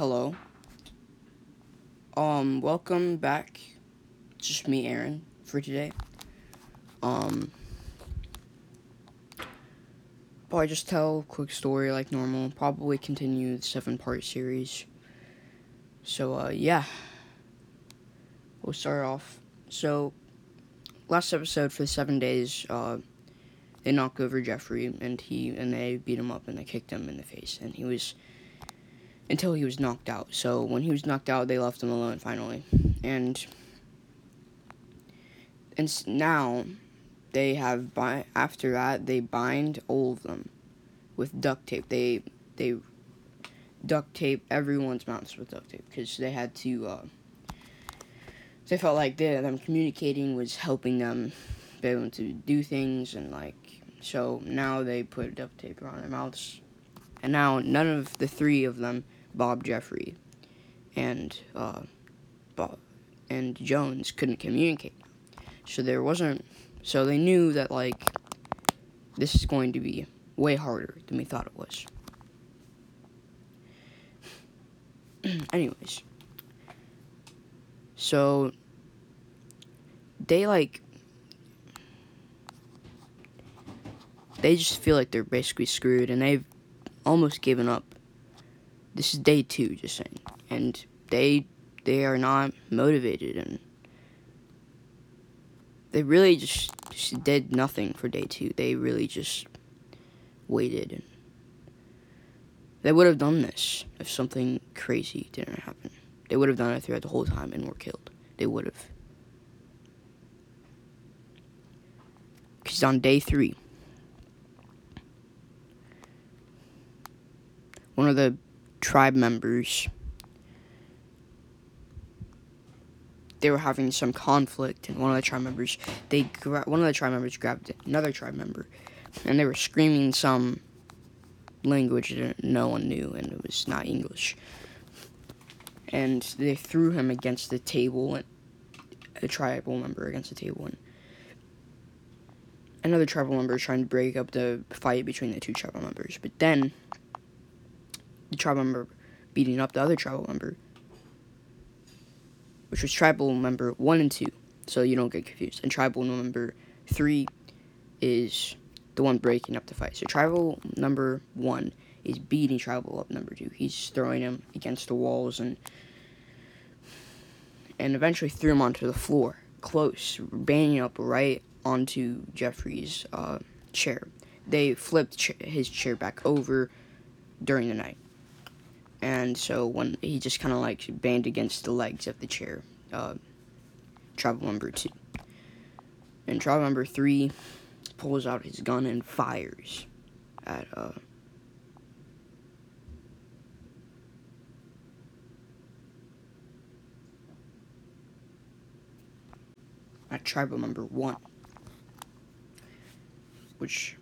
hello. Um, welcome back. Just me, Aaron, for today. Um, probably just tell a quick story like normal. Probably continue the seven part series. So, uh, yeah. We'll start off. So, last episode for the seven days, uh, they knocked over Jeffrey and he and they beat him up and they kicked him in the face and he was until he was knocked out. So when he was knocked out, they left him alone finally, and and now they have after that they bind all of them with duct tape. They they duct tape everyone's mouths with duct tape because they had to. Uh, they felt like they, them communicating was helping them be able to do things and like so now they put duct tape around their mouths and now none of the three of them Bob Jeffrey and uh, Bob and Jones couldn't communicate. So there wasn't. So they knew that like this is going to be way harder than we thought it was. Anyways, so they like they just feel like they're basically screwed and they've almost given up this is day two, just saying, and they they are not motivated and they really just, just did nothing for day two. They really just waited and they would have done this if something crazy didn't happen. They would have done it throughout the whole time and were killed. They would have. Because on day three, one of the tribe members. They were having some conflict and one of the tribe members they gra- one of the tribe members grabbed another tribe member and they were screaming some language that no one knew and it was not english. And they threw him against the table and a tribal member against the table and another tribal member trying to break up the fight between the two tribal members. But then the tribal member beating up the other tribal member, which was tribal member 1 and 2, so you don't get confused. And tribal member 3 is the one breaking up the fight. So tribal number 1 is beating tribal up number 2. He's throwing him against the walls and and eventually threw him onto the floor, close, banging up right onto Jeffrey's uh, chair. They flipped ch- his chair back over during the night and so when he just kind of like banged against the legs of the chair, uh, tribal number two, and tribal number three pulls out his gun and fires at uh. At tribal member one, which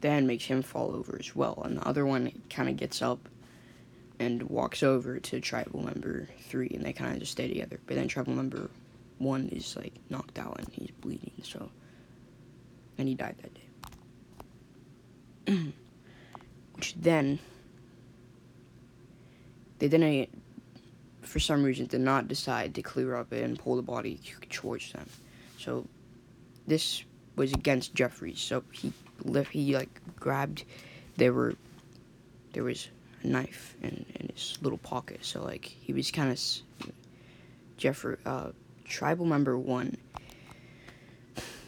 then makes him fall over as well. And the other one kind of gets up and walks over to tribal member three, and they kind of just stay together. But then tribal member one is like knocked out and he's bleeding, so and he died that day. Which then they didn't, uh, for some reason, did not decide to clear up and pull the body towards them. So this was against Jeffrey's, so he lift, he like grabbed. There were, there was a knife in, in his little pocket. So like he was kind of, Jeffrey, uh, tribal member one.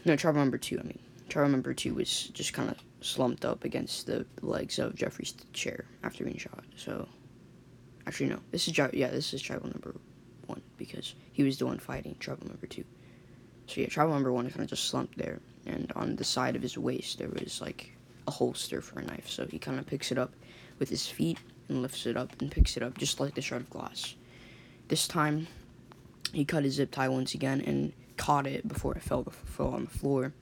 No, tribal member two. I mean, tribal member two was just kind of slumped up against the legs of Jeffrey's chair after being shot. So, actually, no. This is yeah, this is tribal number one because he was the one fighting tribal number two. So yeah, tribal number one kind of just slumped there, and on the side of his waist there was like a holster for a knife. So he kind of picks it up with his feet and lifts it up and picks it up just like the shard of glass. This time, he cut his zip tie once again and caught it before it fell, fell on the floor.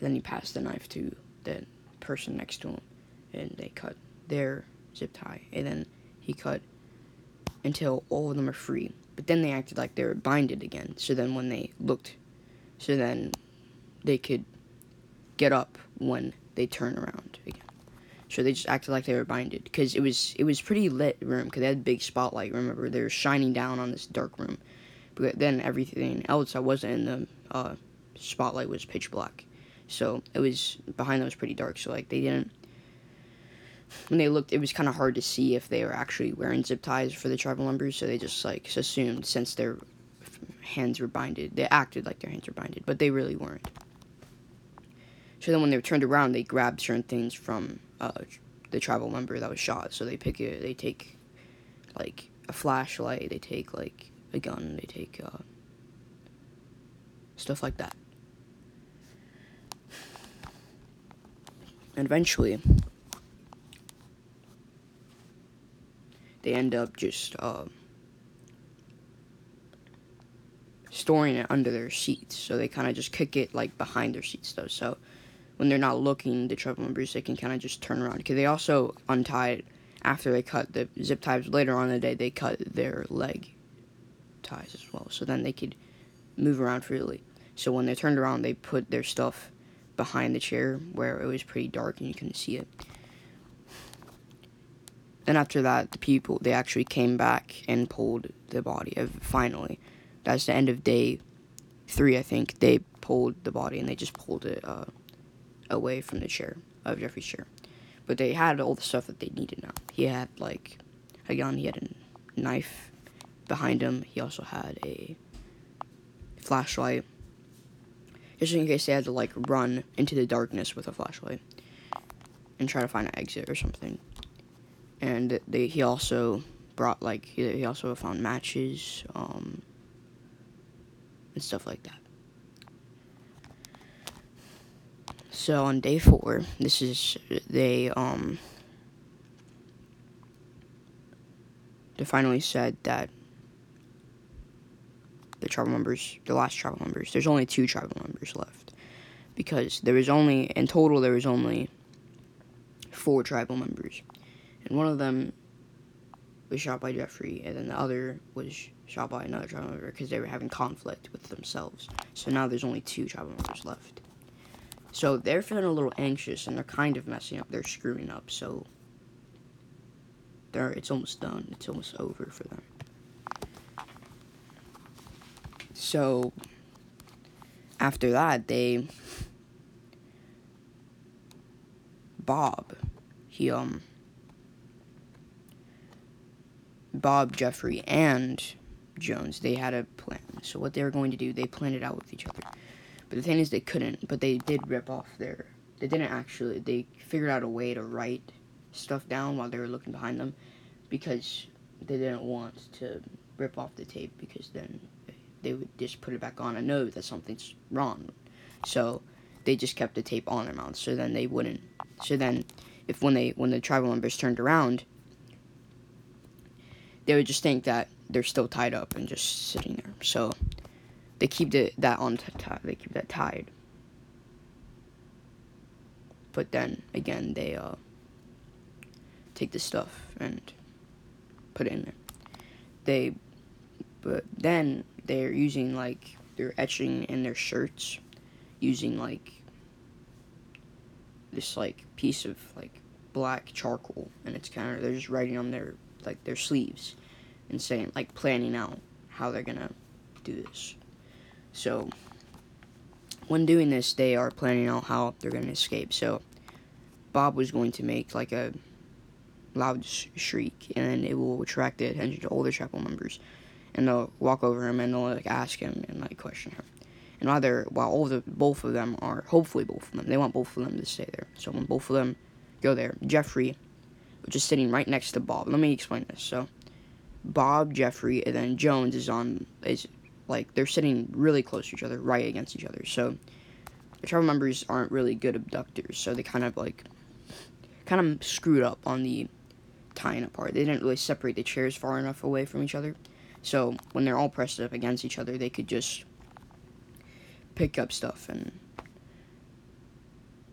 Then he passed the knife to the person next to him, and they cut their zip tie. And then he cut until all of them are free. But then they acted like they were binded again. So then when they looked, so then they could get up when they turn around again. So they just acted like they were binded because it was it was pretty lit room because they had a big spotlight. Remember, they were shining down on this dark room, but then everything else that wasn't in the uh, spotlight was pitch black. So it was behind them was pretty dark. So like they didn't when they looked, it was kind of hard to see if they were actually wearing zip ties for the tribal members. So they just like assumed since their hands were binded, they acted like their hands were binded, but they really weren't. So then when they were turned around, they grabbed certain things from uh, the tribal member that was shot. So they pick it, they take like a flashlight, they take like a gun, they take uh, stuff like that. And eventually, they end up just uh, storing it under their seats. So they kind of just kick it like behind their seats though. So when they're not looking, the tribal members they can kind of just turn around. Because they also untie it after they cut the zip ties later on in the day. They cut their leg ties as well. So then they could move around freely. So when they turned around, they put their stuff behind the chair where it was pretty dark and you couldn't see it. Then after that, the people they actually came back and pulled the body. Of finally, that's the end of day three, I think. They pulled the body and they just pulled it uh, away from the chair of Jeffrey's chair. But they had all the stuff that they needed now. He had like a gun. He had a knife behind him. He also had a flashlight, just in case they had to like run into the darkness with a flashlight and try to find an exit or something and they he also brought like he, he also found matches um, and stuff like that. So on day four, this is they um they finally said that the tribal members, the last tribal members, there's only two tribal members left because there was only in total there was only four tribal members and one of them was shot by Jeffrey, and then the other was shot by another tribal member because they were having conflict with themselves. So now there's only two tribal members left. So they're feeling a little anxious, and they're kind of messing up. They're screwing up, so they're it's almost done. It's almost over for them. So after that, they Bob, he um Bob, Jeffrey, and Jones, they had a plan. So what they were going to do, they planned it out with each other. But the thing is, they couldn't. But they did rip off their. They didn't actually. They figured out a way to write stuff down while they were looking behind them, because they didn't want to rip off the tape because then they would just put it back on and know that something's wrong. So they just kept the tape on their mouths. So then they wouldn't. So then, if when they when the tribal members turned around, they would just think that they're still tied up and just sitting there. So they keep the, that on t- t- they keep that tied. But then again, they uh, take the stuff and put it in there. They, but then they're using like they're etching in their shirts, using like this like piece of like black charcoal, and it's kind of they're just writing on their like their sleeves and saying like planning out how they're gonna do this. So when doing this, they are planning out how they're gonna escape. So Bob was going to make like a loud shriek, and it will attract the attention to older chapel members, and they'll walk over him and they'll like ask him and like question him. And while they're while all the both of them are hopefully both of them, they want both of them to stay there. So when both of them go there, Jeffrey which is sitting right next to Bob. Let me explain this. So, Bob, Jeffrey, and then Jones is on is like they're sitting really close to each other, right against each other. So, the tribal members aren't really good abductors, so they kind of like kind of screwed up on the tying apart. They didn't really separate the chairs far enough away from each other. So when they're all pressed up against each other, they could just pick up stuff and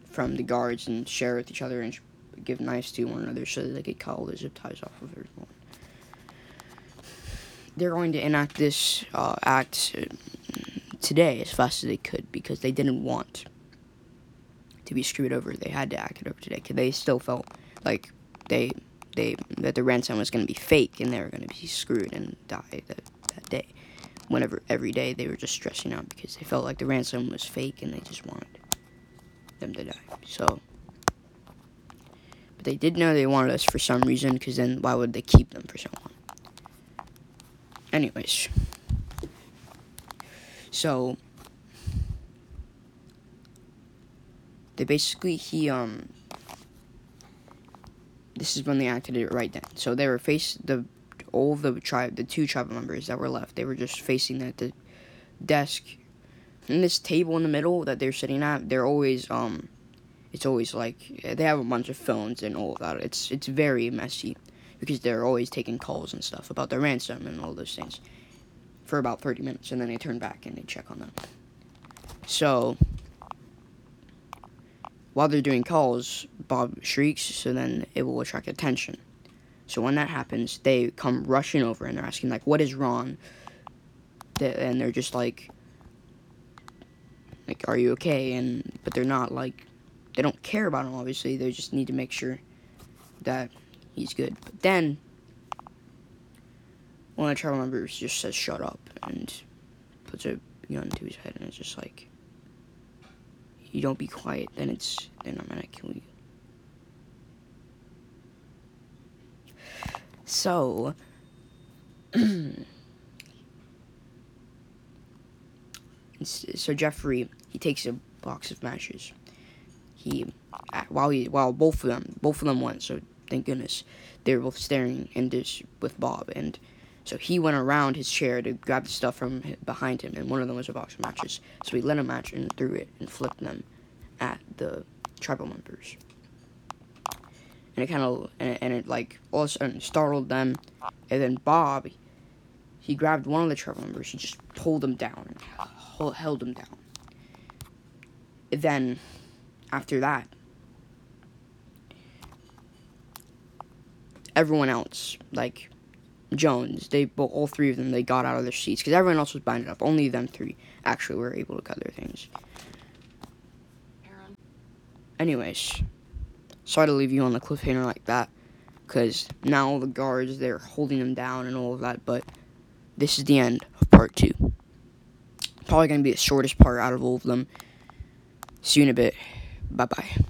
from the guards and share with each other and give knives to one another so that they could cut all the zip ties off of everyone. They're going to enact this uh, act uh, today as fast as they could because they didn't want to be screwed over. They had to act it over today because they still felt like they they that the ransom was going to be fake and they were going to be screwed and die that, that day. Whenever every day they were just stressing out because they felt like the ransom was fake and they just wanted them to die. So, but they did know they wanted us for some reason because then why would they keep them for so long? Anyways, so they basically he um this is when they acted it right then. So they were face the all the tribe the two tribal members that were left. They were just facing at the desk. And this table in the middle that they're sitting at, they're always um it's always like they have a bunch of phones and all of that. It's it's very messy because they're always taking calls and stuff about their ransom and all those things for about 30 minutes and then they turn back and they check on them. So while they're doing calls, Bob shrieks, so then it will attract attention. So when that happens, they come rushing over and they're asking like, "What is wrong?" And they're just like, "Like, are you okay?" And but they're not like, they don't care about him. Obviously, they just need to make sure that he's good. But then one of the tribal members just says, "Shut up," and puts a gun to his head, and it's just like you don't be quiet, then it's then I'm gonna kill you. So so Jeffrey he takes a box of matches. He while he while both of them both of them went, so thank goodness they were both staring in this with Bob and so he went around his chair to grab the stuff from behind him, and one of them was a box of matches. So he lit a match and threw it and flipped them at the tribal members. And it kind of, and, and it, like all of a sudden startled them. And then Bob, he grabbed one of the tribal members, he just pulled him down held him down. Then, after that, everyone else, like Jones, they all three of them, they got out of their seats because everyone else was binded up. Only them three actually were able to cut their things. Anyways, sorry to leave you on the cliffhanger like that, because now all the guards they're holding them down and all of that. But this is the end of part two. Probably gonna be the shortest part out of all of them. See you in a bit. Bye bye.